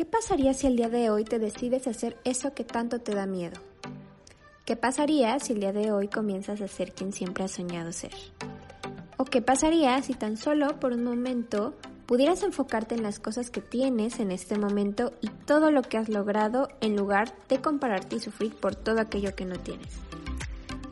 ¿Qué pasaría si el día de hoy te decides hacer eso que tanto te da miedo? ¿Qué pasaría si el día de hoy comienzas a ser quien siempre has soñado ser? ¿O qué pasaría si tan solo por un momento pudieras enfocarte en las cosas que tienes en este momento y todo lo que has logrado en lugar de compararte y sufrir por todo aquello que no tienes?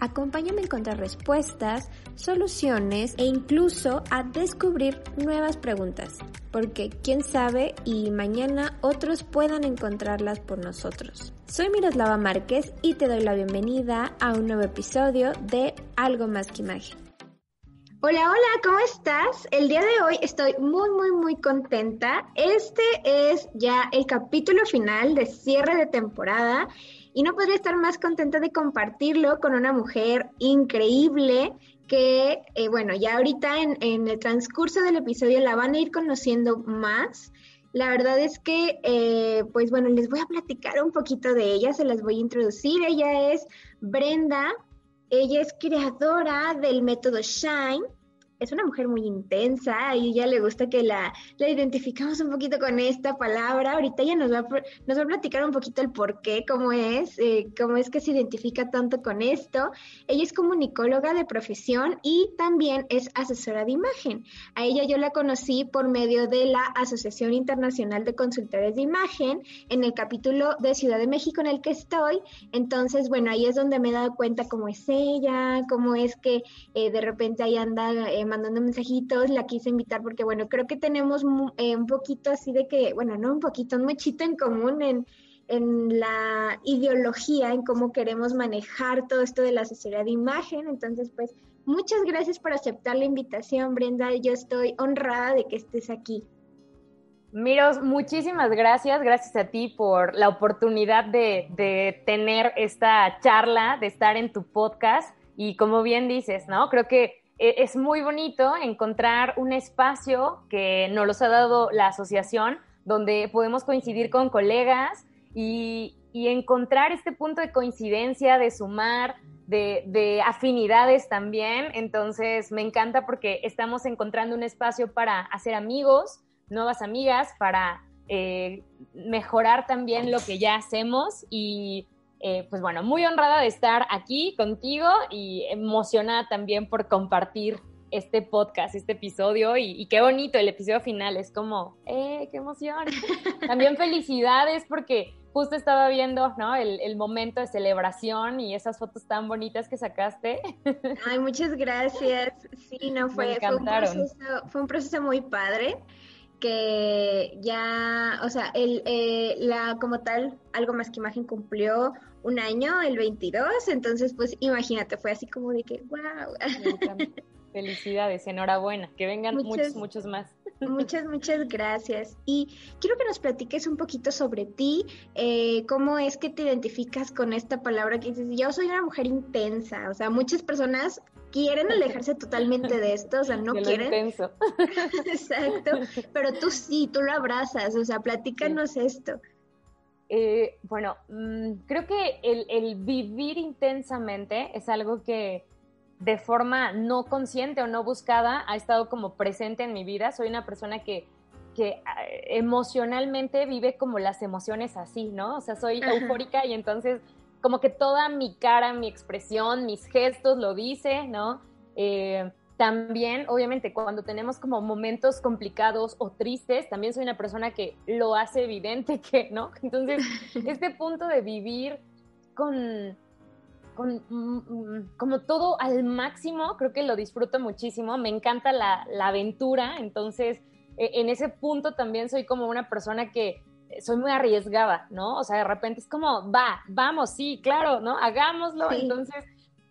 Acompáñame a encontrar respuestas, soluciones e incluso a descubrir nuevas preguntas, porque quién sabe y mañana otros puedan encontrarlas por nosotros. Soy Miroslava Márquez y te doy la bienvenida a un nuevo episodio de Algo más que imagen. Hola, hola, ¿cómo estás? El día de hoy estoy muy, muy, muy contenta. Este es ya el capítulo final de cierre de temporada y no podría estar más contenta de compartirlo con una mujer increíble que, eh, bueno, ya ahorita en, el transcurso del episodio la van a ir conociendo más. La verdad es que, eh, pues bueno, les voy a platicar un poquito de ella, se las voy a introducir. Ella es Brenda, ella es creadora del método Shine es una mujer muy intensa y ella le gusta que la, la identificamos un poquito con esta palabra. Ahorita ella nos va, a, nos va a platicar un poquito el por qué, cómo es, eh, cómo es que se identifica tanto con esto. Ella es comunicóloga de profesión y también es asesora de imagen. A ella yo la conocí por medio de la Asociación Internacional de Consultores de Imagen en el capítulo de Ciudad de México en el que estoy. Entonces, bueno, ahí es donde me he dado cuenta cómo es ella, cómo es que eh, de repente ahí anda... Eh, mandando mensajitos, la quise invitar porque, bueno, creo que tenemos eh, un poquito así de que, bueno, no un poquito, un muchito en común en, en la ideología, en cómo queremos manejar todo esto de la asesoría de imagen. Entonces, pues, muchas gracias por aceptar la invitación, Brenda. Yo estoy honrada de que estés aquí. Miros, muchísimas gracias. Gracias a ti por la oportunidad de, de, tener esta charla, de estar en tu podcast. Y como bien dices, ¿no? Creo que es muy bonito encontrar un espacio que nos los ha dado la asociación, donde podemos coincidir con colegas y, encontrar este punto de coincidencia, de sumar, de, afinidades también. Entonces, me encanta porque estamos encontrando un espacio para hacer amigos, nuevas amigas, para eh, mejorar también lo que ya hacemos y eh, pues bueno, muy honrada de estar aquí contigo y emocionada también por compartir este podcast, este episodio y, qué bonito el episodio final, es como, ¡eh, qué emoción! También felicidades porque justo estaba viendo, ¿no? El, momento de celebración y esas fotos tan bonitas que sacaste. Ay, muchas gracias. Sí, no, fue, fue, un proceso, fue un proceso muy padre que ya, o sea, el, eh, la como tal, algo más que imagen cumplió un año, el 22, entonces pues imagínate, fue así como de que, wow. Felicidades, enhorabuena, que vengan muchos, muchos más. Muchas, muchas gracias. Y quiero que nos platiques un poquito sobre ti, eh, cómo es que te identificas con esta palabra que dices, yo soy una mujer intensa, o sea, muchas personas quieren alejarse totalmente de esto, o sea, no quieren. Intenso. Exacto, pero tú sí, tú lo abrazas, o sea, platícanos esto. Eh, bueno, mm, creo que el, vivir intensamente es algo que de forma no consciente o no buscada ha estado como presente en mi vida. Soy una persona que, que ah, emocionalmente vive como las emociones así, ¿no? O sea, soy eufórica y entonces como que toda mi cara, mi expresión, mis gestos lo dice, ¿no? Eh, también, obviamente, cuando tenemos como momentos complicados o tristes, también soy una persona que lo hace evidente que, ¿no? Entonces, este punto de vivir con, con mm, como todo al máximo, creo que lo disfruto muchísimo, me encanta la, la aventura, entonces, e, en ese punto también soy como una persona que soy muy arriesgada, ¿no? O sea, de repente es como, va, vamos, sí, claro, ¿no? Hagámoslo. Entonces,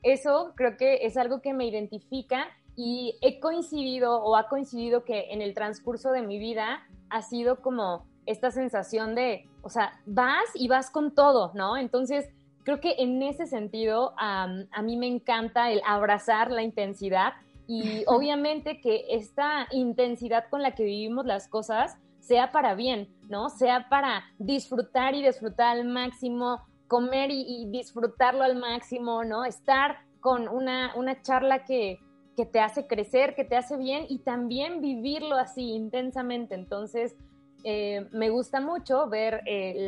eso creo que es algo que me identifica y he coincidido o ha coincidido que en el transcurso de mi vida ha sido como esta sensación de, o sea, vas y vas con todo, ¿no? Entonces, creo que en ese sentido a mí me encanta el abrazar la intensidad y obviamente que esta intensidad con la que vivimos las cosas sea para bien, ¿no? Sea para disfrutar y disfrutar al máximo, comer y, disfrutarlo al máximo, ¿no? Estar con una, una charla que, te hace crecer, que te hace bien y también vivirlo así intensamente. Entonces, eh, me gusta mucho ver eh,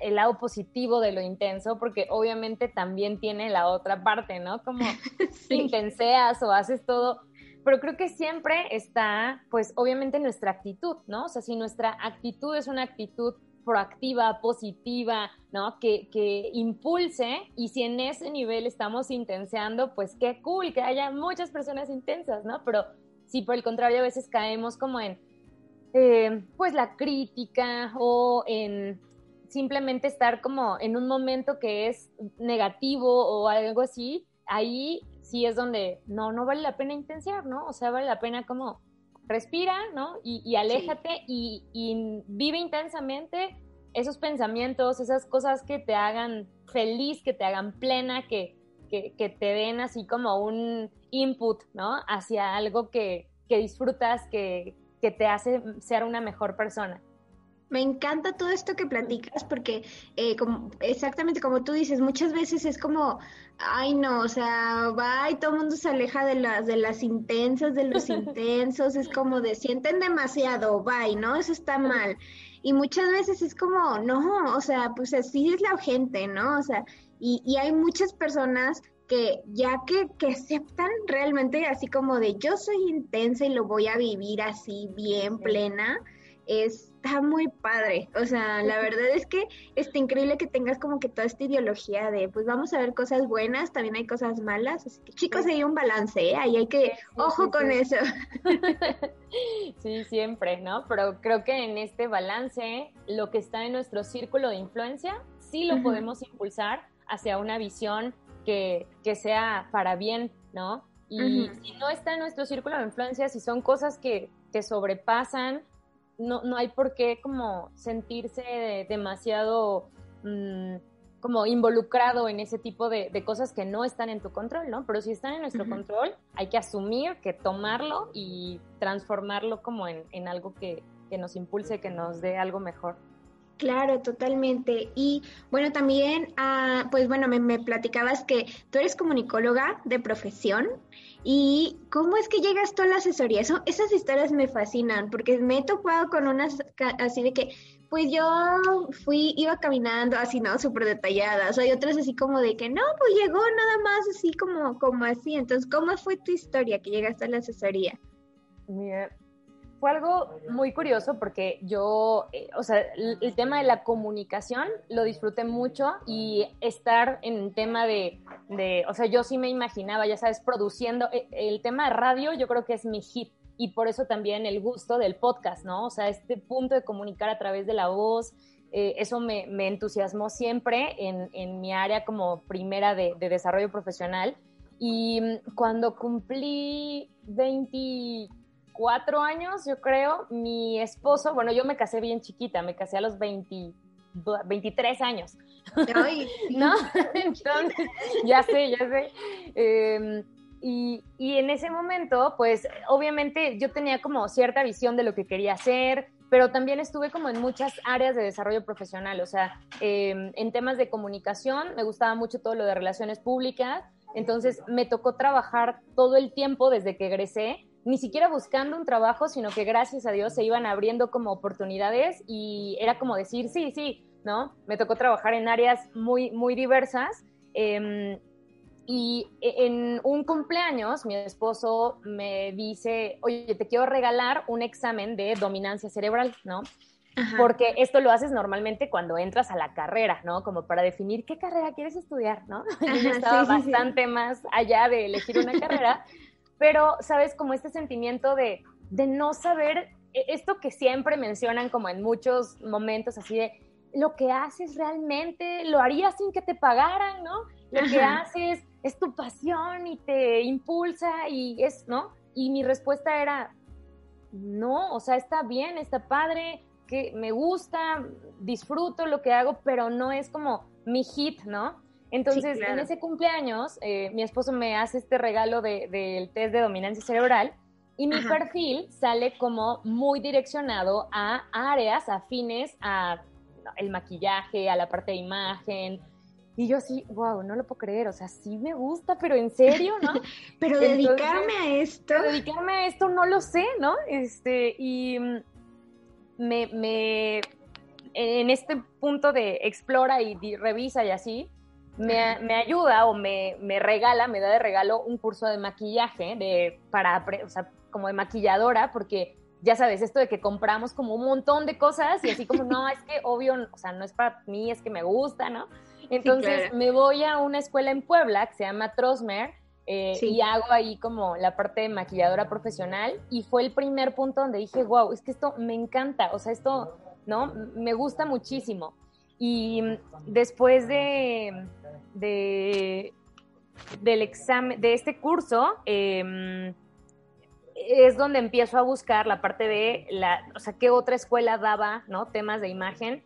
el lado positivo de lo intenso, porque obviamente también tiene la otra parte, ¿no? Como sí. intenseas o haces todo, pero creo que siempre está, pues obviamente nuestra actitud, ¿no? O sea, si nuestra actitud es una actitud proactiva, positiva, ¿no? Que, que, impulse y si en ese nivel estamos intenseando, pues qué cool que haya muchas personas intensas, ¿no? Pero si por el contrario a veces caemos como en, eh, pues la crítica o en simplemente estar como en un momento que es negativo o algo así, ahí sí es donde no, no vale la pena intensiar, ¿no? O sea, vale la pena como respira, ¿no? Y, aléjate y, vive intensamente esos pensamientos, esas cosas que te hagan feliz, que te hagan plena, que, que, te den así como un input, ¿no? Hacia algo que, que disfrutas, que, que te hace ser una mejor persona. Me encanta todo esto que platicas porque eh, como, exactamente como tú dices, muchas veces es como, ay no, o sea, va y todo el mundo se aleja de las, de las intensas, de los intensos, es como de sienten demasiado, bye, ¿no? Eso está mal. Y muchas veces es como, no, o sea, pues así es la gente, ¿no? O sea, y, y hay muchas personas que ya que, que aceptan realmente así como de yo soy intensa y lo voy a vivir así bien plena, está muy padre. O sea, la verdad es que está increíble que tengas como que toda esta ideología de, pues vamos a ver cosas buenas, también hay cosas malas. Así que chicos, hay un balance, ¿eh? Ahí hay que, ojo con eso. sí, siempre, ¿no? Pero creo que en este balance, lo que está en nuestro círculo de influencia, sí lo podemos impulsar hacia una visión que, que sea para bien, ¿no? Y si no está en nuestro círculo de influencia, si son cosas que, que sobrepasan no, no hay por qué como sentirse demasiado mm, como involucrado en ese tipo de, cosas que no están en tu control, ¿no? Pero si están en nuestro control, hay que asumir que tomarlo y transformarlo como en, algo que, nos impulse, que nos dé algo mejor. Claro, totalmente. Y bueno, también, ah, pues bueno, me, platicabas que tú eres comunicóloga de profesión ¿Y cómo es que llegas tú a la asesoría? Eso, esas historias me fascinan porque me he topado con unas así de que, pues yo fui, iba caminando así, ¿no? Súper detalladas. Hay otras así como de que, no, pues llegó nada más así como, como así. Entonces, ¿cómo fue tu historia que llegaste a la asesoría? Fue algo muy curioso porque yo, eh, o sea, el, tema de la comunicación lo disfruté mucho y estar en el tema de, de, o sea, yo sí me imaginaba, ya sabes, produciendo, eh, el tema de radio yo creo que es mi hit y por eso también el gusto del podcast, ¿no? O sea, este punto de comunicar a través de la voz, eh, eso me, me, entusiasmó siempre en, en, mi área como primera de, de desarrollo profesional. Y mm, cuando cumplí 20 cuatro años, yo creo, mi esposo, bueno, yo me casé bien chiquita, me casé a los 20, 23 años. ¿No? Entonces, ya sé, ya sé. Em, y, y, en ese momento, pues obviamente yo tenía como cierta visión de lo que quería hacer, pero también estuve como en muchas áreas de desarrollo profesional, o sea, em, en temas de comunicación, me gustaba mucho todo lo de relaciones públicas, entonces me tocó trabajar todo el tiempo desde que egresé ni siquiera buscando un trabajo, sino que gracias a Dios se iban abriendo como oportunidades y era como decir, sí, sí, ¿no? Me tocó trabajar en áreas muy, muy diversas. Em, y e, en un cumpleaños, mi esposo me dice, oye, te quiero regalar un examen de dominancia cerebral, ¿no? Porque esto lo haces normalmente cuando entras a la carrera, ¿no? Como para definir qué carrera quieres estudiar, ¿no? Yo estaba bastante más allá de elegir una carrera pero, ¿sabes? Como este sentimiento de, de no saber e, esto que siempre mencionan como en muchos momentos así de lo que haces realmente lo harías sin que te pagaran, ¿no? Lo que haces es tu pasión y te impulsa y es, ¿no? Y mi respuesta era, no, o sea, está bien, está padre, que me gusta, disfruto lo que hago, pero no es como mi hit, ¿no? Entonces, en ese cumpleaños, eh, mi esposo me hace este regalo del test de dominancia cerebral y mi perfil sale como muy direccionado a áreas afines a el maquillaje, a la parte de imagen. Y yo así, wow, no lo puedo creer, o sea, sí me gusta, pero en serio, ¿no? pero dedicarme a esto. Dedicarme a esto no lo sé, ¿no? Este, y me, me, en este punto de explora y, revisa y así, me, me, ayuda o me, me, regala, me da de regalo un curso de maquillaje de, para, o sea, como de maquilladora, porque ya sabes, esto de que compramos como un montón de cosas y así como, no, es que obvio, o sea, no es para mí, es que me gusta, ¿no? Entonces me voy a una escuela en Puebla que se llama Trosmer eh, y hago ahí como la parte de maquilladora profesional y fue el primer punto donde dije, wow, es que esto me encanta, o sea, esto, ¿no? Me gusta muchísimo. Y después de, de del examen, de este curso, eh, es donde empiezo a buscar la parte de la, o sea, qué otra escuela daba, ¿no? Temas de imagen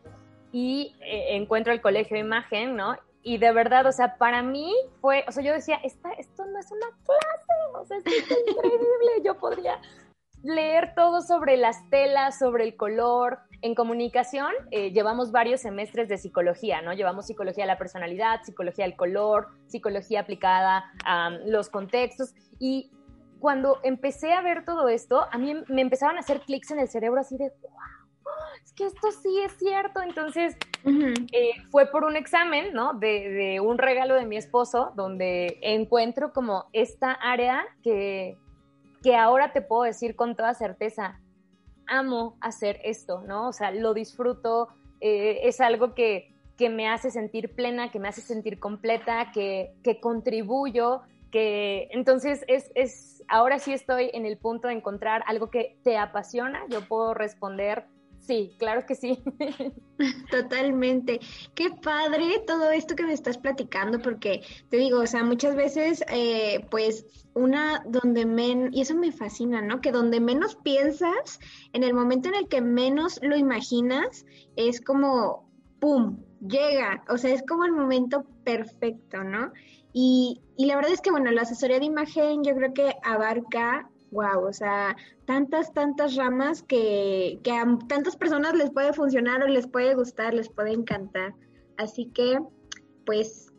y eh, encuentro el colegio de imagen, ¿no? Y de verdad, o sea, para mí fue, o sea, yo decía, Esta, esto no es una clase, o sea, es increíble, yo podría leer todo sobre las telas, sobre el color. En comunicación eh, llevamos varios semestres de psicología, ¿no? Llevamos psicología de la personalidad, psicología del color, psicología aplicada a los contextos y cuando empecé a ver todo esto, a mí me empezaron a hacer clics en el cerebro así de, wow, es que esto sí es cierto. Entonces, eh, fue por un examen, ¿no? De, de, un regalo de mi esposo, donde encuentro como esta área que, que ahora te puedo decir con toda certeza, amo hacer esto, ¿no? O sea, lo disfruto, eh, es algo que, que me hace sentir plena, que me hace sentir completa, que, que contribuyo que entonces es, es, ahora sí estoy en el punto de encontrar algo que te apasiona, yo puedo responder, sí, claro que sí. Totalmente. Qué padre todo esto que me estás platicando, porque te digo, o sea, muchas veces, eh, pues, una donde menos, y eso me fascina, ¿no? Que donde menos piensas, en el momento en el que menos lo imaginas, es como, ¡pum!, llega, o sea, es como el momento perfecto, ¿no? Y, la verdad es que, bueno, la asesoría de imagen yo creo que abarca, wow, o sea, tantas, tantas ramas que, que a tantas personas les puede funcionar o les puede gustar, les puede encantar. Así que, pues,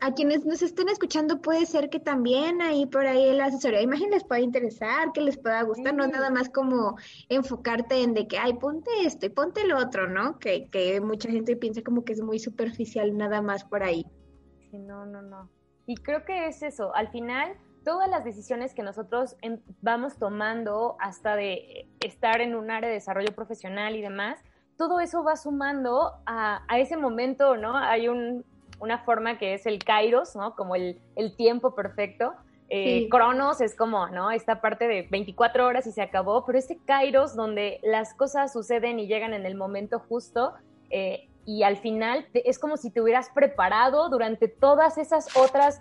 a, quienes nos estén escuchando puede ser que también ahí por ahí la asesoría de imagen les pueda interesar, que les pueda gustar, no nada más como enfocarte en de que, ay, ponte esto y ponte lo otro, ¿no? Que, que mucha gente piensa como que es muy superficial nada más por ahí. Sí, no, no, no. Y creo que es eso, al final todas las decisiones que nosotros vamos tomando hasta de estar en un área de desarrollo profesional y demás, todo eso va sumando a, ese momento, ¿no? Hay una forma que es el kairos, ¿no? Como el, tiempo perfecto. Eh, Cronos es como, ¿no? Esta parte de 24 horas y se acabó, pero ese kairos donde las cosas suceden y llegan en el momento justo, eh, y al final es como si te hubieras preparado durante todas esas otras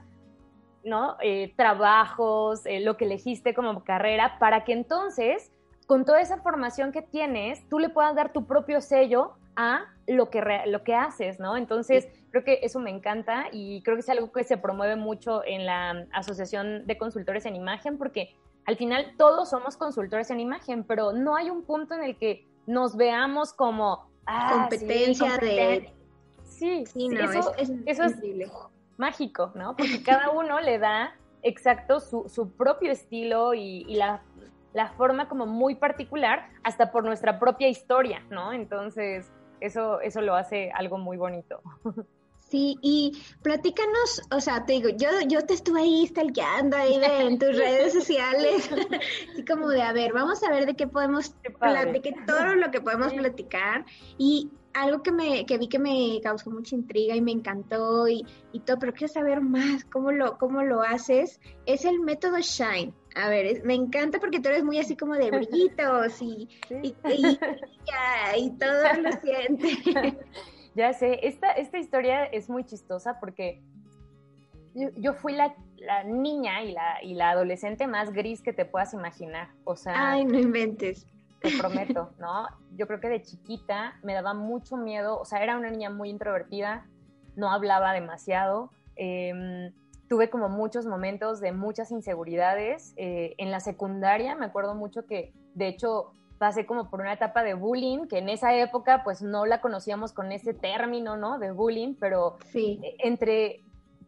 ¿no? Eh, trabajos, eh, lo que elegiste como carrera, para que entonces, con toda esa formación que tienes, tú le puedas dar tu propio sello a lo que, lo que haces, ¿no? Entonces, creo que eso me encanta y creo que es algo que se promueve mucho en la Asociación de Consultores en Imagen, porque al final todos somos consultores en imagen, pero no hay un punto en el que nos veamos como Ah, competencia de... Sí, sí, eso, es, eso es mágico, ¿no? Porque cada uno le da exacto su, su propio estilo y, la, la, forma como muy particular, hasta por nuestra propia historia, ¿no? Entonces, eso, eso lo hace algo muy bonito. Sí, y platícanos, o sea, te digo, yo, yo te estuve ahí stalkeando ahí en tus redes sociales, así como de, a ver, vamos a ver de qué podemos platicar, todo lo que podemos platicar, y algo que me que vi que me causó mucha intriga y me encantó y, y todo, pero quiero saber más cómo lo, cómo lo haces, es el método Shine. A ver, me encanta porque tú eres muy así como de brillitos y, y, y, y todo lo siente. Ya sé, esta, esta historia es muy chistosa porque yo, fui la, niña y la, y la adolescente más gris que te puedas imaginar. O sea. Ay, no inventes. Te prometo, ¿no? Yo creo que de chiquita me daba mucho miedo. O sea, era una niña muy introvertida, no hablaba demasiado. Em, tuve como muchos momentos de muchas inseguridades. Eh, en la secundaria me acuerdo mucho que, de hecho, pasé como por una etapa de bullying, que en esa época pues no la conocíamos con ese término, ¿no? De bullying, pero sí. E, entre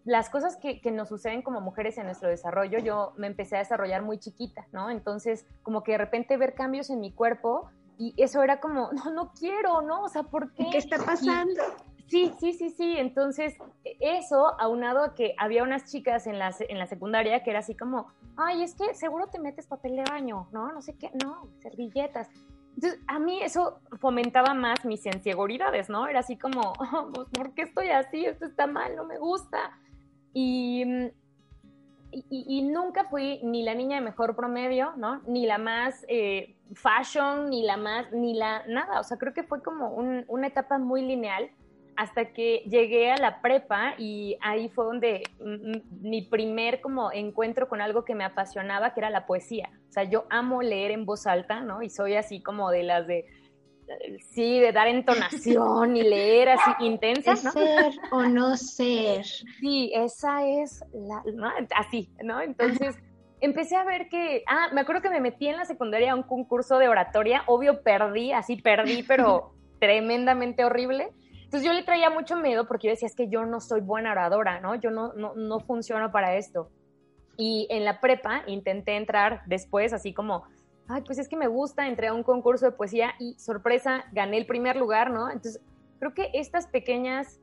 las cosas que, que, nos suceden como mujeres en nuestro desarrollo, yo me empecé a desarrollar muy chiquita, ¿no? Entonces, como que de repente ver cambios en mi cuerpo y eso era como, no, no quiero, ¿no? O sea, ¿por qué? ¿Qué está pasando? sí, sí, sí, sí. Entonces, eso, aunado a que había unas chicas en la, en la secundaria que era así como, ay, es que seguro te metes papel de baño, ¿no? No sé qué, no, servilletas. Entonces, a mí eso fomentaba más mis inseguridades, ¿no? Era así como, oh, ¿por qué estoy así? Esto está mal, no me gusta. Y, y, nunca fui ni la niña de mejor promedio, ¿no? Ni la más eh, fashion, ni la más, ni la nada. O sea, creo que fue como una etapa muy lineal hasta que llegué a la prepa y ahí fue donde mi primer como encuentro con algo que me apasionaba, que era la poesía. O sea, yo amo leer en voz alta, ¿no? Y soy así como de las de, sí, de dar entonación y leer así intensa, ¿no? Ser o no ser. Sí, esa es la, ¿no? Así, ¿no? Entonces... empecé a ver que, ah, me acuerdo que me metí en la secundaria a un concurso de oratoria, obvio perdí, así perdí, pero tremendamente horrible. Entonces yo le traía mucho miedo porque yo decía, es que yo no soy buena oradora, ¿no? Yo no, no, no funciono para esto. Y en la prepa intenté entrar después, así como, ay, pues es que me gusta, entré a un concurso de poesía y sorpresa, gané el primer lugar, ¿no? Entonces creo que estas pequeñas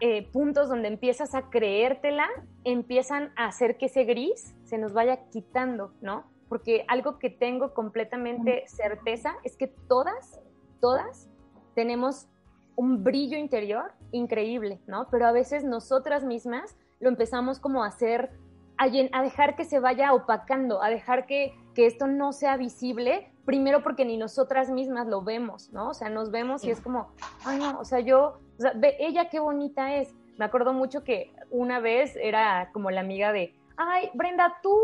eh, puntos donde empiezas a creértela, empiezan a hacer que ese gris se nos vaya quitando, ¿no? Porque algo que tengo completamente certeza es que todas, todas tenemos un brillo interior increíble, ¿no? Pero a veces nosotras mismas lo empezamos como a hacer, a, dejar que se vaya opacando, a dejar que, que esto no sea visible, primero porque ni nosotras mismas lo vemos, ¿no? O sea, nos vemos y es como, ay, no, o sea, yo, o sea, ve, ella qué bonita es. Me acuerdo mucho que una vez era como la amiga de, ay, Brenda, tú,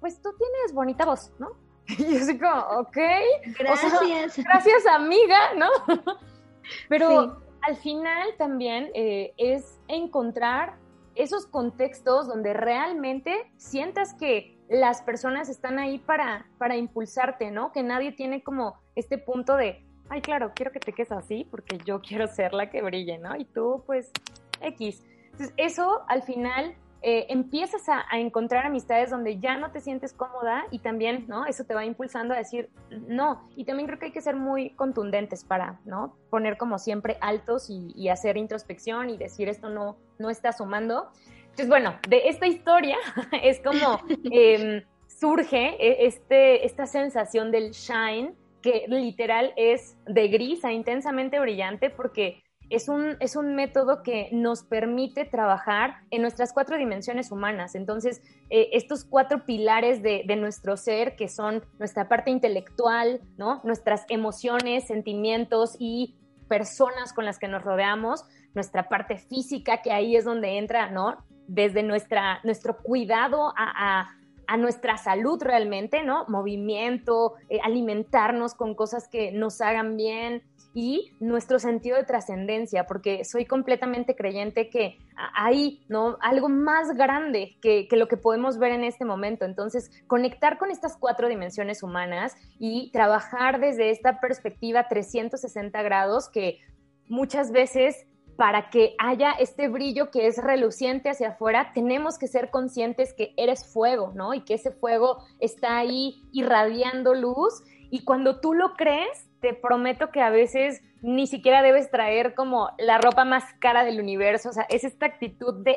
pues tú tienes bonita voz, ¿no? Y yo así como, ok. Gracias. gracias, amiga, ¿no? Pero al final también eh, es encontrar esos contextos donde realmente sientas que las personas están ahí para, para impulsarte, ¿no? Que nadie tiene como este punto de, ay, claro, quiero que te quedes así porque yo quiero ser la que brille, ¿no? Y tú, pues, X. Entonces, eso al final eh, empiezas a, encontrar amistades donde ya no te sientes cómoda y también, ¿no? Eso te va impulsando a decir no. Y también creo que hay que ser muy contundentes para, ¿no? Poner como siempre altos y, hacer introspección y decir esto no, no está sumando. Entonces, bueno, de esta historia es como em, surge e, este, esta sensación del shine que literal es de gris a intensamente brillante porque es un, es un método que nos permite trabajar en nuestras cuatro dimensiones humanas. Entonces, eh, estos cuatro pilares de, nuestro ser, que son nuestra parte intelectual, ¿no? nuestras emociones, sentimientos y personas con las que nos rodeamos, nuestra parte física, que ahí es donde entra, ¿no? Desde nuestra, nuestro cuidado a, nuestra salud realmente, ¿no? Movimiento, eh, alimentarnos con cosas que nos hagan bien, y nuestro sentido de trascendencia, porque soy completamente creyente que hay ¿no? algo más grande que, que, lo que podemos ver en este momento. Entonces, conectar con estas cuatro dimensiones humanas y trabajar desde esta perspectiva 360 grados que muchas veces para que haya este brillo que es reluciente hacia afuera, tenemos que ser conscientes que eres fuego, ¿no? Y que ese fuego está ahí irradiando luz. Y cuando tú lo crees, te prometo que a veces ni siquiera debes traer como la ropa más cara del universo, o sea, es esta actitud de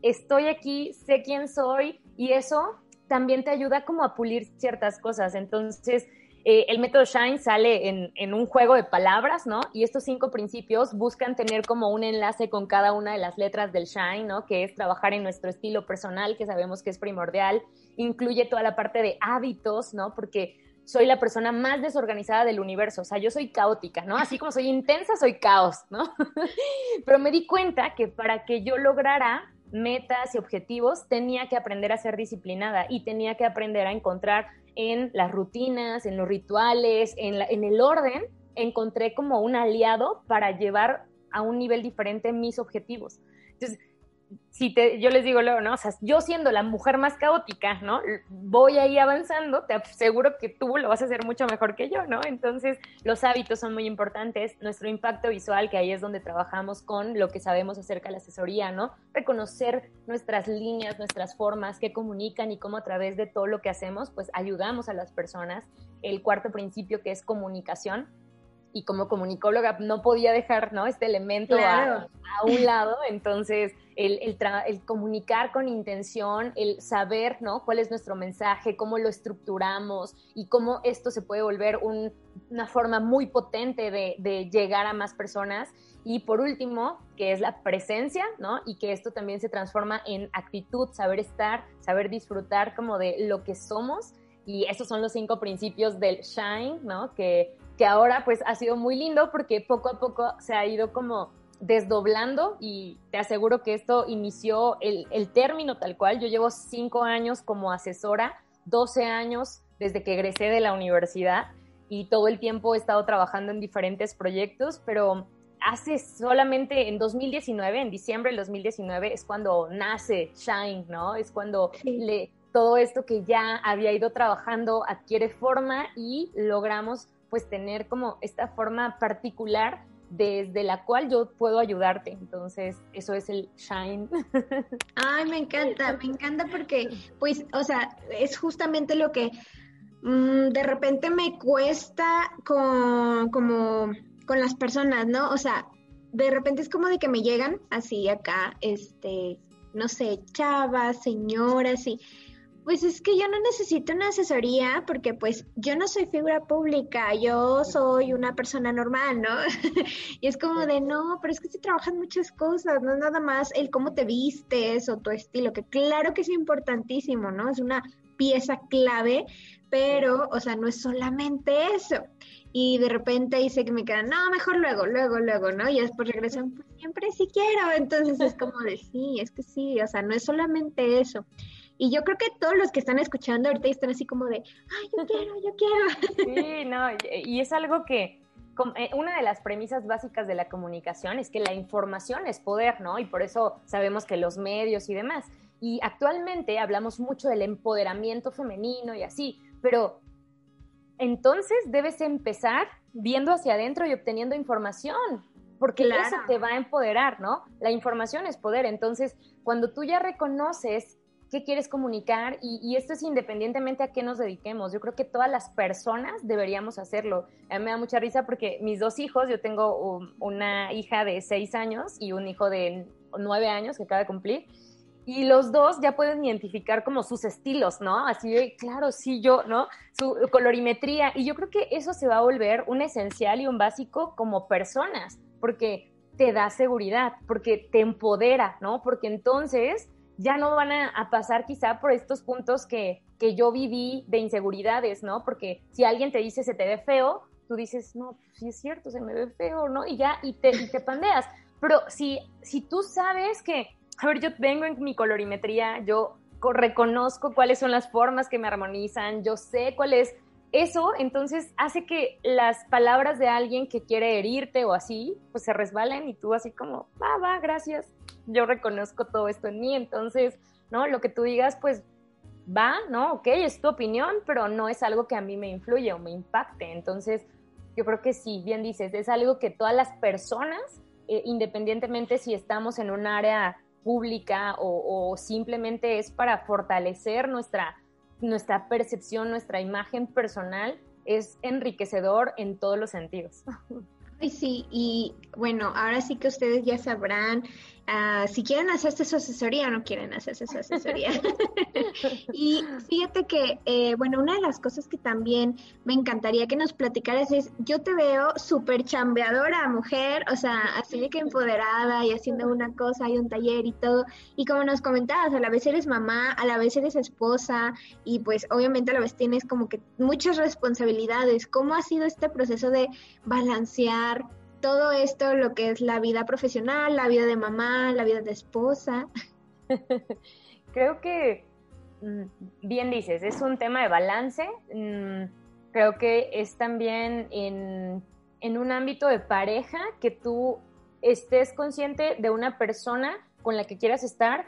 estoy aquí, sé quién soy y eso también te ayuda como a pulir ciertas cosas. Entonces, eh, el método Shine sale en, en, un juego de palabras, ¿no? Y estos cinco principios buscan tener como un enlace con cada una de las letras del Shine, ¿no? Que es trabajar en nuestro estilo personal, que sabemos que es primordial. Incluye toda la parte de hábitos, ¿no? Porque soy la persona más desorganizada del universo, o sea, yo soy caótica, ¿no? Así como soy intensa, soy caos, ¿no? Pero me di cuenta que para que yo lograra metas y objetivos, tenía que aprender a ser disciplinada y tenía que aprender a encontrar en las rutinas, en los rituales, en, en el orden, encontré como un aliado para llevar a un nivel diferente mis objetivos. Entonces, si te, yo les digo luego, ¿no? O sea, yo siendo la mujer más caótica, ¿no? Voy ahí avanzando, te aseguro que tú lo vas a hacer mucho mejor que yo, ¿no? Entonces, los hábitos son muy importantes, nuestro impacto visual, que ahí es donde trabajamos con lo que sabemos acerca de la asesoría, ¿no? Reconocer nuestras líneas, nuestras formas, qué comunican y cómo a través de todo lo que hacemos, pues ayudamos a las personas. El cuarto principio, que es comunicación, y como comunicóloga no podía dejar ¿no? este elemento a, un lado, entonces el, el, comunicar con intención, el saber ¿no? cuál es nuestro mensaje, cómo lo estructuramos y cómo esto se puede volver una forma muy potente de, de, llegar a más personas. Y por último, que es la presencia, ¿no? Y que esto también se transforma en actitud, saber estar, saber disfrutar como de lo que somos. Y esos son los cinco principios del Shine, ¿no? Que que ahora pues ha sido muy lindo porque poco a poco se ha ido como desdoblando y te aseguro que esto inició el, término tal cual. Yo llevo cinco años como asesora, 12 años desde que egresé de la universidad y todo el tiempo he estado trabajando en diferentes proyectos, pero hace solamente en 2019, en diciembre del 2019, es cuando nace Shine, ¿no? Es cuando le, todo esto que ya había ido trabajando adquiere forma y logramos pues tener como esta forma particular desde la cual yo puedo ayudarte. Entonces, eso es el shine. Ay, me encanta, me encanta porque, pues, o sea, es justamente lo que mm, de repente me cuesta con, como con las personas, ¿no? O sea, de repente es como de que me llegan así acá, este, no sé, chavas, señoras, y pues es que yo no necesito una asesoría porque pues yo no soy figura pública, yo soy una persona normal, ¿no? y es como de, no, pero es que se trabajan muchas cosas, no nada más el cómo te vistes o tu estilo, que claro que es importantísimo, ¿no? Es una pieza clave, pero, o sea, no es solamente eso. Y de repente dice que me quedan, no, mejor luego, luego, luego, ¿no? Y después regresan, pues siempre sí quiero. Entonces es como de, sí, es que sí, o sea, no es solamente eso. Y yo creo que todos los que están escuchando ahorita están así como de, ay, yo quiero, yo quiero. Sí, no, y es algo que eh, una de las premisas básicas de la comunicación es que la información es poder, ¿no? Y por eso sabemos que los medios y demás. Y actualmente hablamos mucho del empoderamiento femenino y así, pero entonces debes empezar viendo hacia adentro y obteniendo información, porque eso te va a empoderar, ¿no? La información es poder. Entonces, cuando tú ya reconoces qué quieres comunicar y, esto es independientemente a qué nos dediquemos. Yo creo que todas las personas deberíamos hacerlo. Me da mucha risa porque mis dos hijos, yo tengo una hija de seis años y un hijo de nueve años que acaba de cumplir. Y los dos ya pueden identificar como sus estilos, ¿no? Así claro, sí, yo, ¿no? Su colorimetría. Y yo creo que eso se va a volver un esencial y un básico como personas, porque te da seguridad, porque te empodera, ¿no? Porque entonces ya no van a, pasar quizá por estos puntos que, que, yo viví de inseguridades, ¿no? Porque si alguien te dice se te ve feo, tú dices, no, pues sí es cierto, se me ve feo, ¿no? Y ya, y te, y te pandeas. Pero si, si tú sabes que, a ver, yo vengo en mi colorimetría, yo reconozco cuáles son las formas que me armonizan, yo sé cuál es eso, entonces hace que las palabras de alguien que quiere herirte o así, pues se resbalen y tú así como, va, va, gracias, yo reconozco todo esto en mí, entonces, ¿no? Lo que tú digas, pues va, ¿no? Ok, es tu opinión, pero no es algo que a mí me influye o me impacte. Entonces, yo creo que sí, bien dices, es algo que todas las personas, eh, independientemente si estamos en un área pública o, simplemente es para fortalecer nuestra, nuestra percepción, nuestra imagen personal, es enriquecedor en todos los sentidos. Ay, sí, y bueno, ahora sí que ustedes ya sabrán Ah, si quieren hacerse su asesoría o no quieren hacerse su asesoría. y fíjate que, eh, bueno, una de las cosas que también me encantaría que nos platicaras es, yo te veo súper chambeadora, mujer, o sea, así de que empoderada y haciendo una cosa y un taller y todo. Y como nos comentabas, a la vez eres mamá, a la vez eres esposa y pues obviamente a la vez tienes como que muchas responsabilidades. ¿Cómo ha sido este proceso de balancear? Todo esto, lo que es la vida profesional, la vida de mamá, la vida de esposa. Creo que, mm, bien dices, es un tema de balance. Mm, creo que es también en, en un ámbito de pareja que tú estés consciente de una persona con la que quieras estar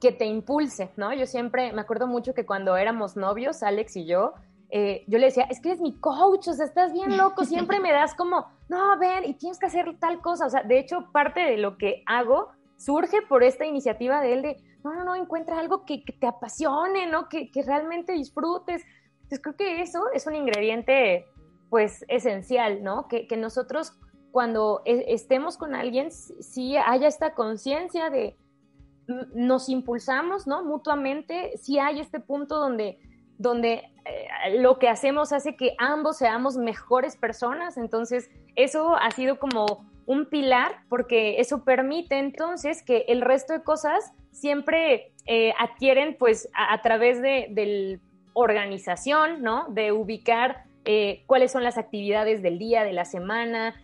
que te impulse, ¿no? Yo siempre me acuerdo mucho que cuando éramos novios, Alex y yo, eh, yo le decía, es que eres mi coach, o sea, estás bien loco, siempre me das como, no, ven, y tienes que hacer tal cosa, o sea, de hecho, parte de lo que hago surge por esta iniciativa de él de, no, no, no, encuentra algo que, te apasione, ¿no? Que, que, realmente disfrutes. Entonces, creo que eso es un ingrediente, pues, esencial, ¿no? Que, que nosotros, cuando e, estemos con alguien, sí haya esta conciencia de, nos impulsamos, ¿no? Mutuamente, sí hay este punto donde donde eh, lo que hacemos hace que ambos seamos mejores personas. Entonces, eso ha sido como un pilar porque eso permite entonces que el resto de cosas siempre eh, adquieren pues a, través de, la organización, ¿no? De ubicar eh, cuáles son las actividades del día, de la semana,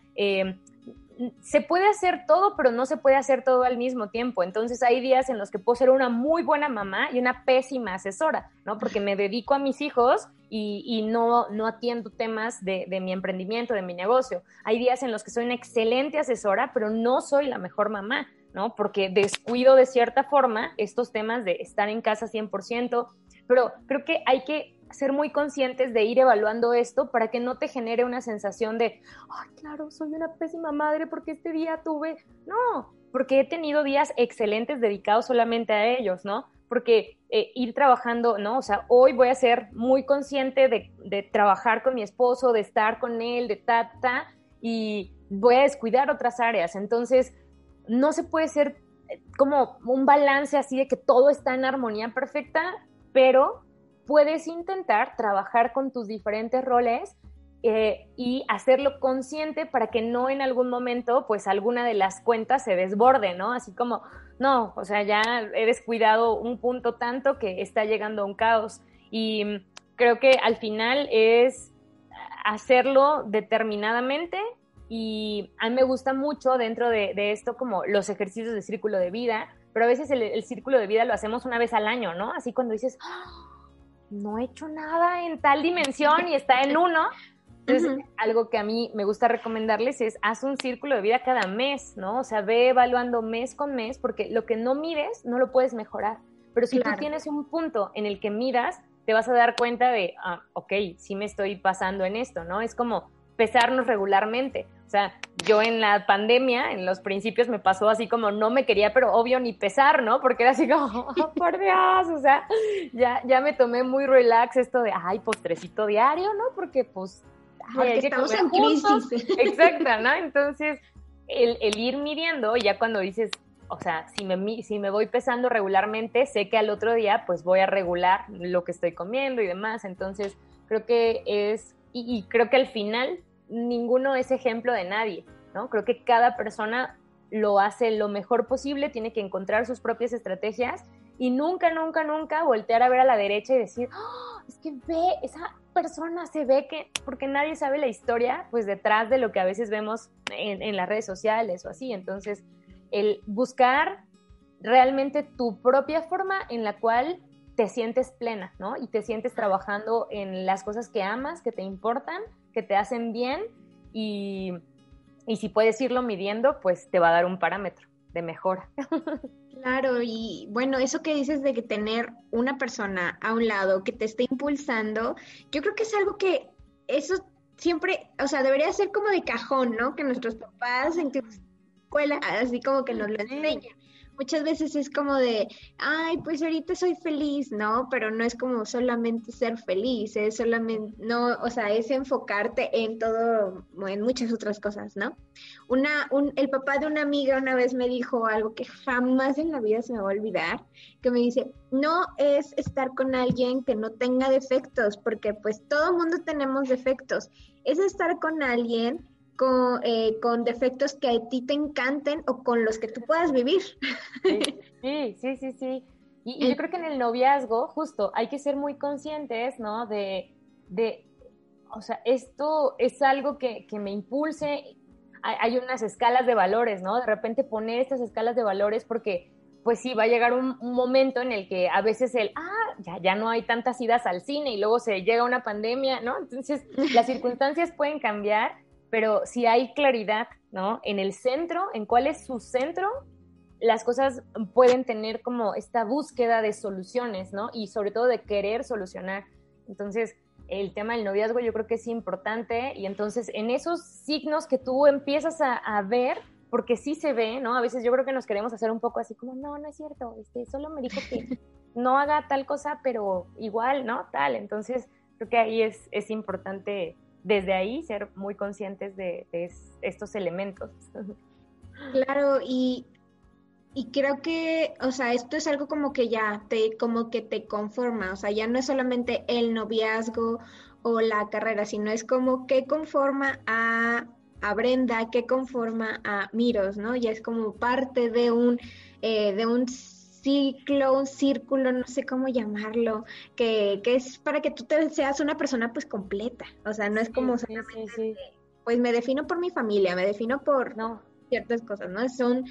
se puede hacer todo, pero no se puede hacer todo al mismo tiempo. Entonces hay días en los que puedo ser una muy buena mamá y una pésima asesora, ¿no? Porque me dedico a mis hijos y, no, no atiendo temas de, de, mi emprendimiento, de mi negocio. Hay días en los que soy una excelente asesora, pero no soy la mejor mamá, ¿no? Porque descuido de cierta forma estos temas de estar en casa 100%, pero creo que hay que ser muy conscientes de ir evaluando esto para que no te genere una sensación de, ay, claro, soy una pésima madre porque este día tuve, no, porque he tenido días excelentes dedicados solamente a ellos, ¿no? Porque eh, ir trabajando, ¿no? O sea, hoy voy a ser muy consciente de, de trabajar con mi esposo, de estar con él, de ta, ta, y voy a descuidar otras áreas. Entonces, no se puede ser eh, como un balance así de que todo está en armonía perfecta, pero puedes intentar trabajar con tus diferentes roles eh, y hacerlo consciente para que no en algún momento, pues alguna de las cuentas se desborde, ¿no? Así como, no, o sea, ya he descuidado un punto tanto que está llegando a un caos. Y creo que al final es hacerlo determinadamente y a mí me gusta mucho dentro de, esto como los ejercicios de círculo de vida, pero a veces el, círculo de vida lo hacemos una vez al año, ¿no? Así cuando dices, ¡Ah! no he hecho nada en tal dimensión y está en uno. Entonces, algo que a mí me gusta recomendarles es haz un círculo de vida cada mes, ¿no? O sea, ve evaluando mes con mes, porque lo que no mires no lo puedes mejorar. Pero si tú tienes un punto en el que miras, te vas a dar cuenta de, ah, ok, sí me estoy pasando en esto, ¿no? Es como pesarnos regularmente. O sea, yo en la pandemia, en los principios me pasó así como no me quería, pero obvio ni pesar, ¿no? Porque era así como, oh, por Dios, o sea, ya, ya me tomé muy relax esto de, ay, postrecito diario, ¿no? Porque pues... Porque estamos en crisis. Exacto, ¿no? Entonces, el, el, ir midiendo, ya cuando dices, o sea, si me, si me voy pesando regularmente, sé que al otro día pues voy a regular lo que estoy comiendo y demás. Entonces, creo que es, y creo que al final ninguno es ejemplo de nadie, ¿no? Creo que cada persona lo hace lo mejor posible, tiene que encontrar sus propias estrategias y nunca, nunca, nunca voltear a ver a la derecha y decir, ¡Oh, es que ve, esa persona se ve que, porque nadie sabe la historia, pues detrás de lo que a veces vemos en, en las redes sociales o así. Entonces, el buscar realmente tu propia forma en la cual te sientes plena, ¿no? Y te sientes trabajando en las cosas que amas, que te importan que te hacen bien y, si puedes irlo midiendo, pues te va a dar un parámetro de mejora. Claro, y bueno, eso que dices de que tener una persona a un lado que te esté impulsando, yo creo que es algo que eso siempre, o sea, debería ser como de cajón, ¿no? Que nuestros papás en tu escuela así como que nos lo enseñan muchas veces es como de, ay, pues ahorita soy feliz, ¿no? Pero no es como solamente ser feliz, es solamente, no, o sea, es enfocarte en todo, en muchas otras cosas, ¿no? Una, un, el papá de una amiga una vez me dijo algo que jamás en la vida se me va a olvidar, que me dice, no es estar con alguien que no tenga defectos, porque pues todo mundo tenemos defectos, es estar con alguien eh, con, defectos que a ti te encanten o con los que tú puedas vivir. Sí, sí, sí, sí. Y, yo creo que en el noviazgo, justo, hay que ser muy conscientes, ¿no? De, de o sea, esto es algo que, me impulse. Hay, unas escalas de valores, ¿no? De repente poner estas escalas de valores porque, pues sí, va a llegar un, un momento en el que a veces el, ah, ya, ya no hay tantas idas al cine y luego se llega una pandemia, ¿no? Entonces, las circunstancias pueden cambiar pero si hay claridad, ¿no? En el centro, en cuál es su centro, las cosas pueden tener como esta búsqueda de soluciones, ¿no? Y sobre todo de querer solucionar. Entonces, el tema del noviazgo yo creo que es importante y entonces en esos signos que tú empiezas a, ver, porque sí se ve, ¿no? A veces yo creo que nos queremos hacer un poco así como, no, no es cierto, este, solo me dijo que no haga tal cosa, pero igual, ¿no? Tal. Entonces, creo que ahí es, es importante desde ahí ser muy conscientes de, estos elementos. Claro, y y creo que, o sea, esto es algo como que ya te, como que te conforma, o sea, ya no es solamente el noviazgo o la carrera, sino es como que conforma a, a Brenda, que conforma a Miros, ¿no? Ya es como parte de un, eh, de un ciclo, un círculo, no sé cómo llamarlo, que, que es para que tú te seas una persona pues completa, o sea, no es como solamente, pues me defino por mi familia, me defino por no. ciertas cosas, ¿no? Son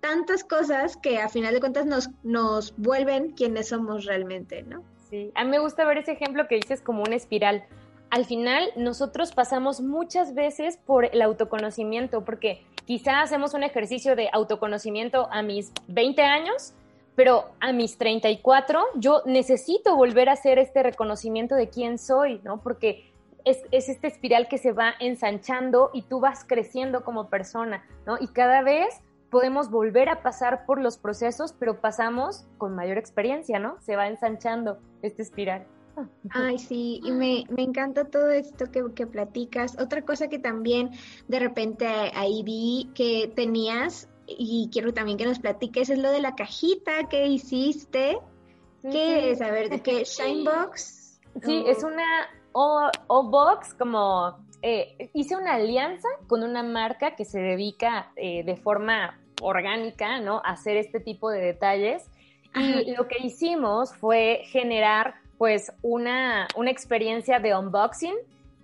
tantas cosas que a final de cuentas nos, nos vuelven quienes somos realmente, ¿no? Sí, a mí me gusta ver ese ejemplo que dices como una espiral. Al final, nosotros pasamos muchas veces por el autoconocimiento, porque quizá hacemos un ejercicio de autoconocimiento a mis 20 años, pero a mis 34 yo necesito volver a hacer este reconocimiento de quién soy, ¿no? Porque es, es esta espiral que se va ensanchando y tú vas creciendo como persona, ¿no? Y cada vez podemos volver a pasar por los procesos, pero pasamos con mayor experiencia, ¿no? Se va ensanchando esta espiral. Ay, sí, y me, me encanta todo esto que, que, platicas. Otra cosa que también de repente ahí vi que tenías y quiero también que nos platiques es lo de la cajita que hiciste. ¿Qué es? A ver, ¿de qué? ¿Shinebox? Sí, es una O-Box como... Eh, hice una alianza con una marca que se dedica eh, de forma orgánica, ¿no? Hacer este tipo de detalles. Y lo que hicimos fue generar pues una, una experiencia de unboxing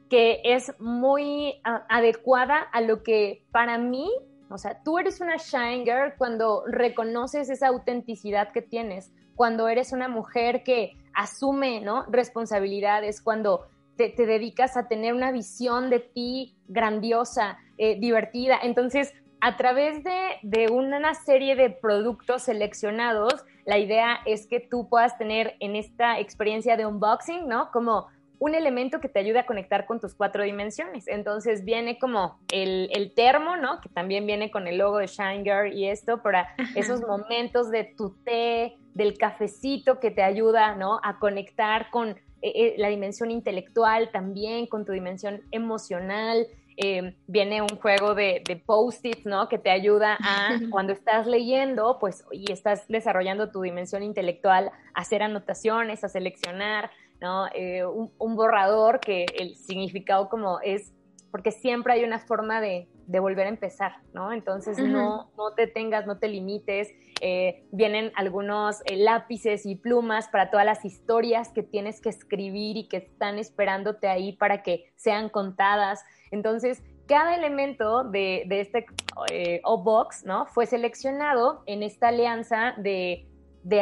que es muy adecuada a lo que para mí, o sea, tú eres una shine girl cuando reconoces esa autenticidad que tienes, cuando eres una mujer que asume, ¿no? Responsabilidades, cuando te, dedicas a tener una visión de ti grandiosa, eh, divertida. Entonces, a través de, una serie de productos seleccionados, la idea es que tú puedas tener en esta experiencia de unboxing, ¿no? Como un elemento que te ayude a conectar con tus cuatro dimensiones. Entonces viene como el, termo, ¿no? Que también viene con el logo de Shine Girl y esto para esos momentos de tu té, del cafecito que te ayuda, ¿no? A conectar con eh, eh, la dimensión intelectual también, con tu dimensión emocional. Em, viene un juego de, post-its, ¿no? Que te ayuda a, cuando estás leyendo, pues, y estás desarrollando tu dimensión intelectual, hacer anotaciones, a seleccionar, ¿no? Eh, un, borrador que el significado como es, porque siempre hay una forma de, volver a empezar, ¿no? Entonces, no, no te tengas, no te limites. Eh, vienen algunos eh, lápices y plumas para todas las historias que tienes que escribir y que están esperándote ahí para que sean contadas. Entonces, cada elemento de, este eh, O-Box, ¿no? Fue seleccionado en esta alianza de,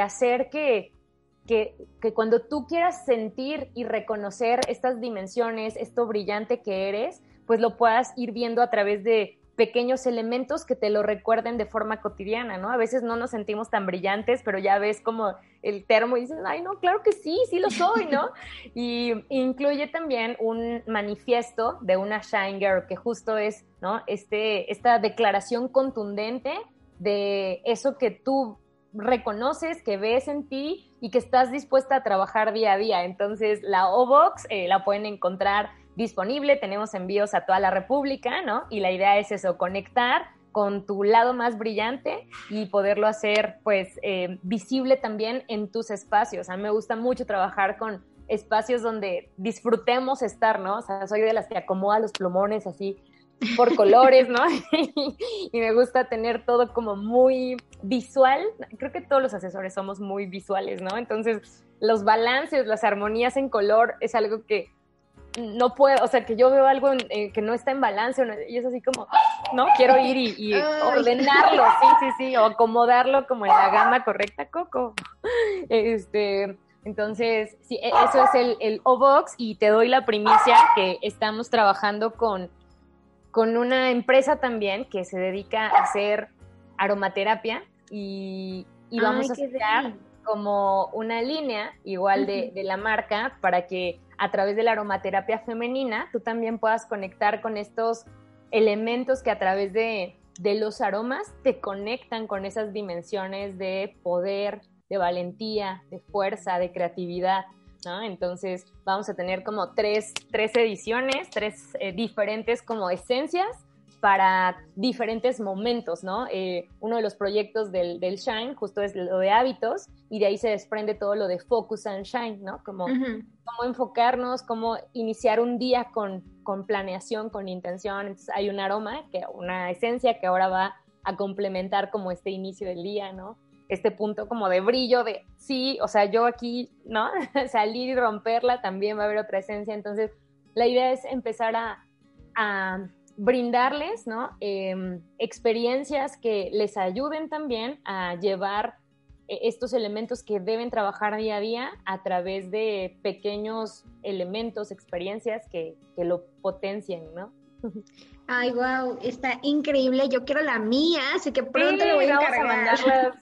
hacer que, que, que, cuando tú quieras sentir y reconocer estas dimensiones, esto brillante que eres, pues lo puedas ir viendo a través de pequeños elementos que te lo recuerden de forma cotidiana, ¿no? A veces no nos sentimos tan brillantes, pero ya ves como el termo y dices, ay, no, claro que sí, sí lo soy, ¿no? y incluye también un manifiesto de una Shine Girl, que justo es, ¿no? Este, esta declaración contundente de eso que tú reconoces, que ves en ti y que estás dispuesta a trabajar día a día. Entonces, la O-Box eh, la pueden encontrar disponible, tenemos envíos a toda la República, ¿no? Y la idea es eso, conectar con tu lado más brillante y poderlo hacer pues eh, visible también en tus espacios. A mí me gusta mucho trabajar con espacios donde disfrutemos estar, ¿no? O sea, soy de las que acomoda los plumones así por colores, ¿no? y me gusta tener todo como muy visual. Creo que todos los asesores somos muy visuales, ¿no? Entonces, los balances, las armonías en color es algo que no puedo, o sea, que yo veo algo eh, que no está en balance y es así como, no, quiero ir y, ordenarlo, sí, sí, sí, o acomodarlo como en la gama correcta, Coco. Este, entonces, sí, e, eso es el, el O-Box y te doy la primicia que estamos trabajando con, con una empresa también que se dedica a hacer aromaterapia y, vamos a sacar como una línea igual de, de, la marca para que a través de la aromaterapia femenina tú también puedas conectar con estos elementos que a través de, de los aromas te conectan con esas dimensiones de poder, de valentía, de fuerza, de creatividad. ¿No? Entonces vamos a tener como tres, tres ediciones, tres eh, diferentes como esencias para diferentes momentos, ¿no? Eh, uno de los proyectos del, del, Shine justo es lo de hábitos y de ahí se desprende todo lo de Focus and Shine, ¿no? Como cómo enfocarnos, cómo iniciar un día con, con planeación, con intención. Entonces hay un aroma, que, una esencia que ahora va a complementar como este inicio del día, ¿no? Este punto como de brillo, de sí, o sea, yo aquí, ¿no? Salir y romperla, también va a haber otra esencia. Entonces, la idea es empezar a, a brindarles ¿no? Em, experiencias que les ayuden también a llevar eh, estos elementos que deben trabajar día a día a través de pequeños elementos, experiencias que, que lo potencien, ¿no? Ay, wow, está increíble. Yo quiero la mía, así que pronto lo voy a encargar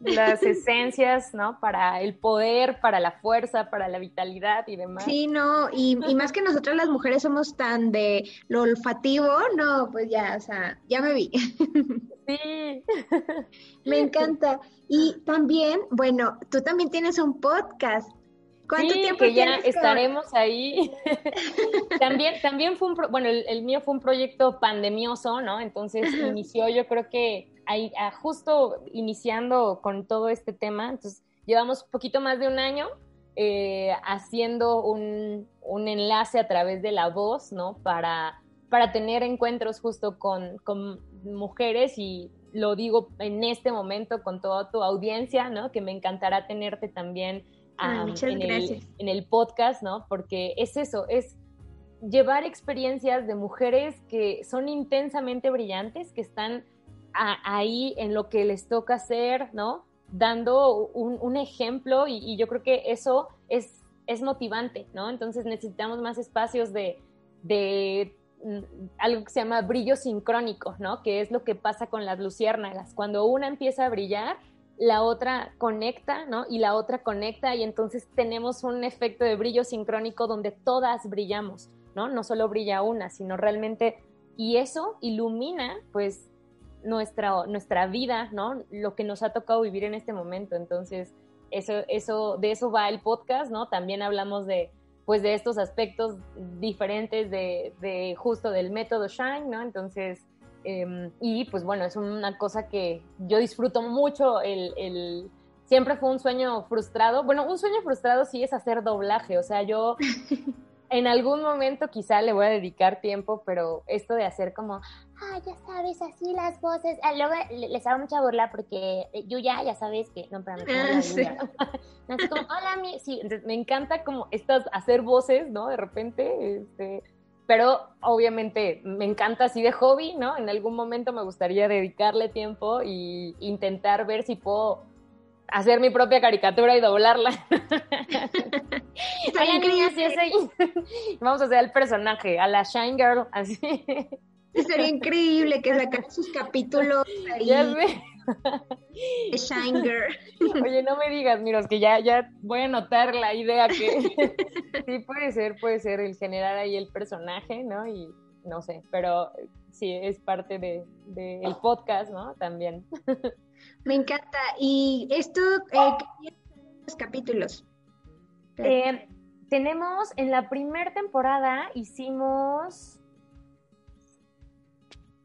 las esencias, ¿no? Para el poder, para la fuerza, para la vitalidad y demás. Sí, no, y, más que nosotras las mujeres somos tan de lo olfativo, no, pues ya, o sea, ya me vi. Sí. Me encanta. Y también, bueno, tú también tienes un podcast. ¿Cuánto sí, tiempo que ya estaremos ahí. también, también fue un, bueno, el, mío fue un proyecto pandemioso, ¿no? Entonces inició, yo creo que ahí, justo iniciando con todo este tema, entonces llevamos poquito más de un año eh, haciendo un, un, enlace a través de la voz, ¿no? Para, para tener encuentros justo con, con mujeres y lo digo en este momento con toda tu audiencia, ¿no? Que me encantará tenerte también en, el, en, el, podcast, ¿no? Porque es eso, es llevar experiencias de mujeres que son intensamente brillantes, que están ahí en lo que les toca hacer, ¿no? Dando un, ejemplo y, yo creo que eso es, es motivante, ¿no? Entonces necesitamos más espacios de, de mm, algo que se llama brillo sincrónico, ¿no? Que es lo que pasa con las luciérnagas. Cuando una empieza a brillar, la otra conecta, ¿no? Y la otra conecta y entonces tenemos un efecto de brillo sincrónico donde todas brillamos, ¿no? No solo brilla una, sino realmente, y eso ilumina, pues, nuestra, nuestra vida, ¿no? Lo que nos ha tocado vivir en este momento. Entonces, eso, eso, de eso va el podcast, ¿no? También hablamos de, pues, de estos aspectos diferentes de, de justo del método Shine, ¿no? Entonces, em, y pues bueno, es una cosa que yo disfruto mucho, el, el, siempre fue un sueño frustrado. Bueno, un sueño frustrado sí es hacer doblaje, o sea, yo en algún momento quizá le voy a dedicar tiempo, pero esto de hacer como, ah, ya sabes, así las voces. Ah, luego les hago mucha burla porque yo ya, ya sabes que, no, pero ah, sí. así como, hola, mi, sí, me encanta como estas, hacer voces, ¿no? De repente, este, pero obviamente me encanta así de hobby, ¿no? En algún momento me gustaría dedicarle tiempo y intentar ver si puedo hacer mi propia caricatura y doblarla. Hola niñas, yo soy... Vamos a hacer el personaje, a la Shine Girl, así. Sería increíble que sacaran sus capítulos ahí. Ya sé. Shine Girl. Oye, no me digas, miros, que ya, ya voy a anotar la idea que sí puede ser, puede ser el generar ahí el personaje, ¿no? Y no sé, pero sí es parte del de, el podcast, ¿no? También. Me encanta. ¿Y esto, eh, qué los capítulos? Eh, tenemos, en la primera temporada hicimos...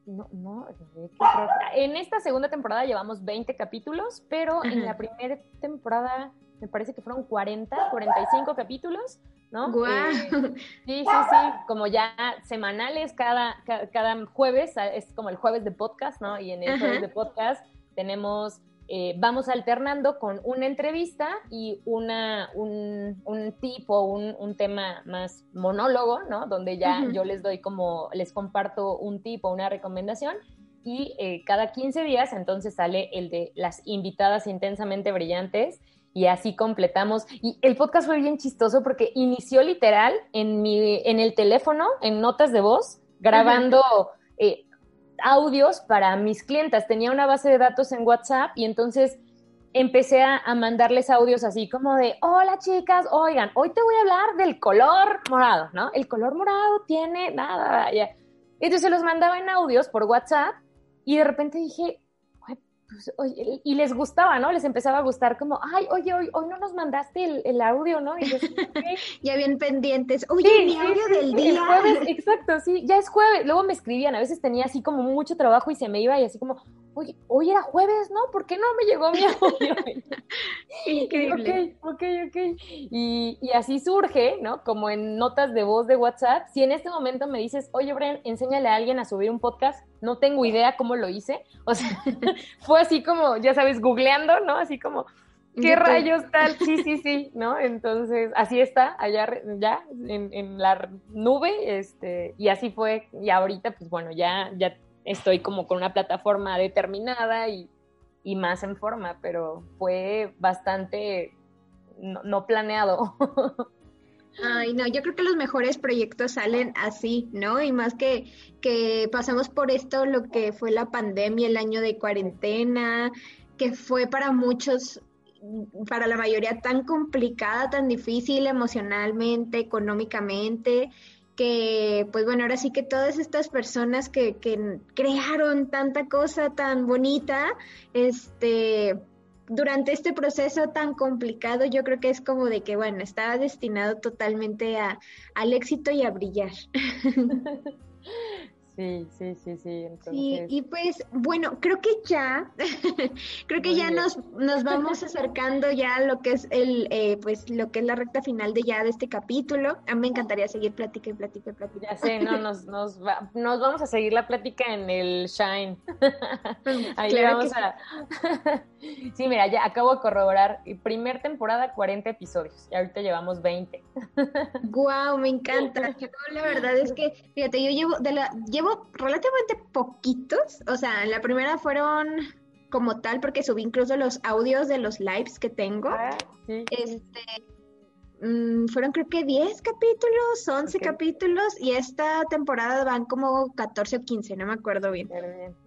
No, no, en esta segunda temporada llevamos 20 capítulos, pero en la primera temporada me parece que fueron 40, 45 capítulos, ¿no? Eh, sí, sí, sí, como ya semanales, cada, cada, jueves, es como el jueves de podcast, ¿no? Y en el jueves de podcast tenemos, eh, vamos alternando con una entrevista y una, un, un tip o un, tema más monólogo, ¿no? Donde ya yo les doy como, les comparto un tip o una recomendación y eh, cada 15 días entonces sale el de las invitadas intensamente brillantes y así completamos. Y el podcast fue bien chistoso porque inició literal en, mi, en el teléfono, en notas de voz, grabando audios para mis clientas. Tenía una base de datos en WhatsApp y entonces empecé a, mandarles audios así como de, hola chicas, oigan, hoy te voy a hablar del color morado, ¿no? El color morado tiene nada, ya. Entonces los mandaba en audios por WhatsApp y de repente dije, pues, oye, y les gustaba, ¿no? Les empezaba a gustar como, ay, oye, hoy, hoy no nos mandaste el, audio, ¿no? Y yo, ya bien pendientes, oye, mi audio del día. exacto, sí, ya es jueves. Luego me escribían, a veces tenía así como mucho trabajo y se me iba y así como, oye, hoy era jueves, ¿no? ¿Por qué no me llegó mi audio? Increíble. ok, ok, ok. Y, y, así surge, ¿no? Como en notas de voz de WhatsApp. Si en este momento me dices, oye, Bren, enséñale a alguien a subir un podcast, no tengo idea cómo lo hice. O sea, fue así como, ya sabes, googleando, ¿no? Así como, ¿qué rayos tal? Sí, sí, sí, ¿no? Entonces, así está, allá ya, en, en, la nube, este, y así fue, y ahorita, pues bueno, ya, ya estoy como con una plataforma determinada y, y más en forma, pero fue bastante no, planeado. Ay, no, yo creo que los mejores proyectos salen así, ¿no? Y más que, que pasamos por esto, lo que fue la pandemia, el año de cuarentena, que fue para muchos, para la mayoría tan complicada, tan difícil emocionalmente, económicamente, que pues bueno, ahora sí que todas estas personas que, que crearon tanta cosa tan bonita, este, durante este proceso tan complicado, yo creo que es como de que, bueno, estaba destinado totalmente a, al éxito y a brillar. Sí, sí, sí, sí. Sí, y pues bueno, creo que ya, creo que ya nos, nos vamos acercando ya a lo que es el, eh, pues lo que es la recta final de ya de este capítulo. A mí me encantaría seguir plática y plática y plática. Ya sé, no, nos, nos, nos vamos a seguir la plática en el Shine. Ahí vamos a... sí, mira, ya acabo de corroborar, primer temporada 40 episodios y ahorita llevamos 20. Guau, me encanta. la verdad es que, fíjate, yo llevo, de la, llevo relativamente poquitos, o sea, la primera fueron como tal porque subí incluso los audios de los lives que tengo. Ah, este, mm, fueron creo que 10 capítulos, 11 capítulos y esta temporada van como 14 o 15, no me acuerdo bien.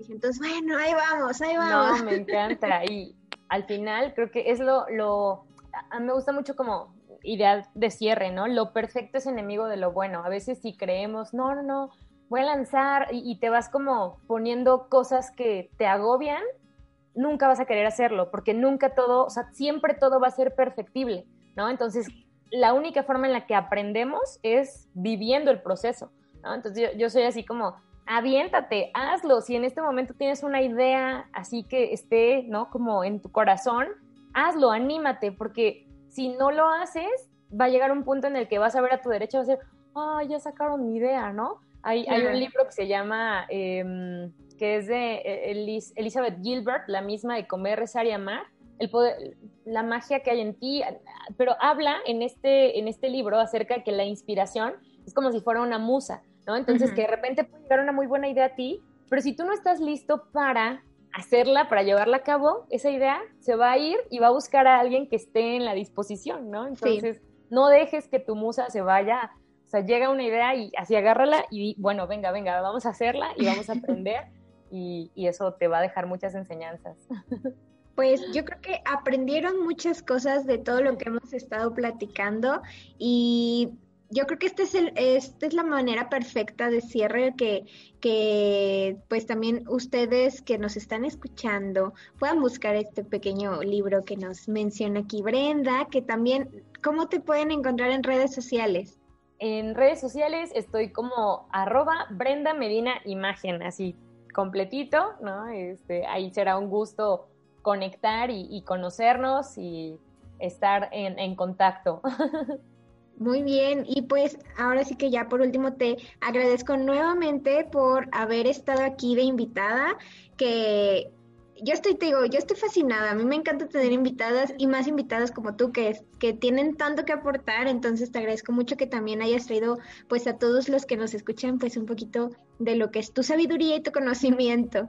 entonces, bueno, ahí vamos, ahí vamos. No, me encanta. Y al final creo que es lo, lo, a mí me gusta mucho como idea de cierre, ¿no? Lo perfecto es enemigo de lo bueno. A veces si creemos, no, no, no, voy a lanzar y, te vas como poniendo cosas que te agobian, nunca vas a querer hacerlo, porque nunca todo, o sea, siempre todo va a ser perfectible, ¿no? Entonces, la única forma en la que aprendemos es viviendo el proceso, ¿no? Entonces, yo, yo soy así como, aviéntate, hazlo. Si en este momento tienes una idea así que esté, ¿no? Como en tu corazón, hazlo, anímate, porque si no lo haces, va a llegar un punto en el que vas a ver a tu derecha y vas a decir, ah, ya sacaron mi idea, ¿no? Hay, un libro que se llama, em, que es de eh, Elizabeth Gilbert, la misma de Comer, Rezar y Amar, el poder, la magia que hay en ti, pero habla en este, en este libro acerca de que la inspiración es como si fuera una musa, ¿no? Entonces que de repente puede llegar una muy buena idea a ti, pero si tú no estás listo para hacerla, para llevarla a cabo, esa idea se va a ir y va a buscar a alguien que esté en la disposición, ¿no? Entonces, no dejes que tu musa se vaya o sea, llega una idea y así agárrala y bueno, venga, venga, vamos a hacerla y vamos a aprender y, eso te va a dejar muchas enseñanzas. Pues yo creo que aprendieron muchas cosas de todo lo que hemos estado platicando y yo creo que este es el, esta es la manera perfecta de cierre que, que pues también ustedes que nos están escuchando puedan buscar este pequeño libro que nos menciona aquí Brenda, que también, ¿cómo te pueden encontrar en redes sociales? En redes sociales estoy como arroba Brenda Medina Imagen, así completito, ¿no? Este, ahí será un gusto conectar y, conocernos y estar en, en contacto. Muy bien, y pues ahora sí que ya por último te agradezco nuevamente por haber estado aquí de invitada, que yo estoy, te digo, yo estoy fascinada. A mí me encanta tener invitadas y más invitadas como tú que, que tienen tanto que aportar. Entonces te agradezco mucho que también hayas traído pues a todos los que nos escuchan pues un poquito de lo que es tu sabiduría y tu conocimiento.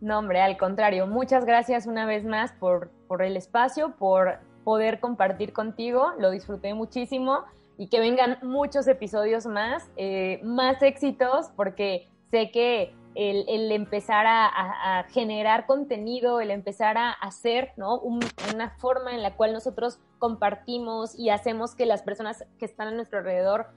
No, hombre, al contrario. Muchas gracias una vez más por, por el espacio, por poder compartir contigo. Lo disfruté muchísimo y que vengan muchos episodios más, eh, más éxitos, porque sé que el, empezar a, generar contenido, el empezar a hacer, ¿no? una forma en la cual nosotros compartimos y hacemos que las personas que están a nuestro alrededor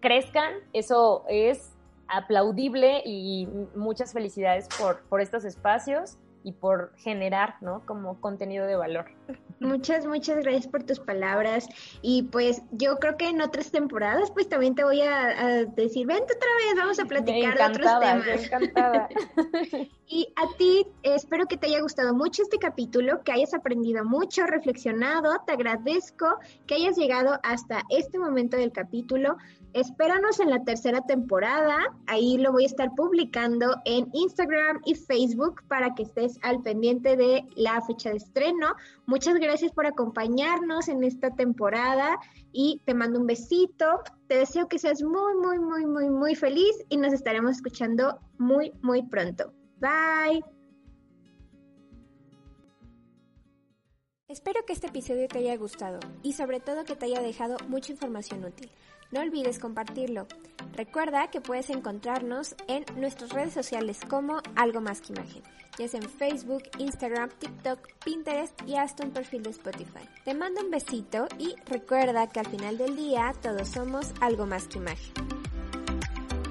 crezcan, eso es aplaudible y muchas felicidades por, por estos espacios y por generar, ¿no? Como contenido de valor. Muchas, muchas gracias por tus palabras. Y pues yo creo que en otras temporadas, pues también te voy a, decir, vente otra vez, vamos a platicar de otros temas. Encantada. y a ti, espero que te haya gustado mucho este capítulo, que hayas aprendido mucho, reflexionado. Te agradezco que hayas llegado hasta este momento del capítulo. Espéranos en la tercera temporada. Ahí lo voy a estar publicando en Instagram y Facebook para que estés al pendiente de la fecha de estreno. Muchas gracias por acompañarnos en esta temporada y te mando un besito. Te deseo que seas muy, muy, muy, muy, muy feliz y nos estaremos escuchando muy, muy pronto. Bye. Espero que este episodio te haya gustado y sobre todo que te haya dejado mucha información útil. No olvides compartirlo. Recuerda que puedes encontrarnos en nuestras redes sociales como Algo Más que Imagen, ya sea en Facebook, Instagram, TikTok, Pinterest y hasta un perfil de Spotify. Te mando un besito y recuerda que al final del día todos somos algo más que imagen.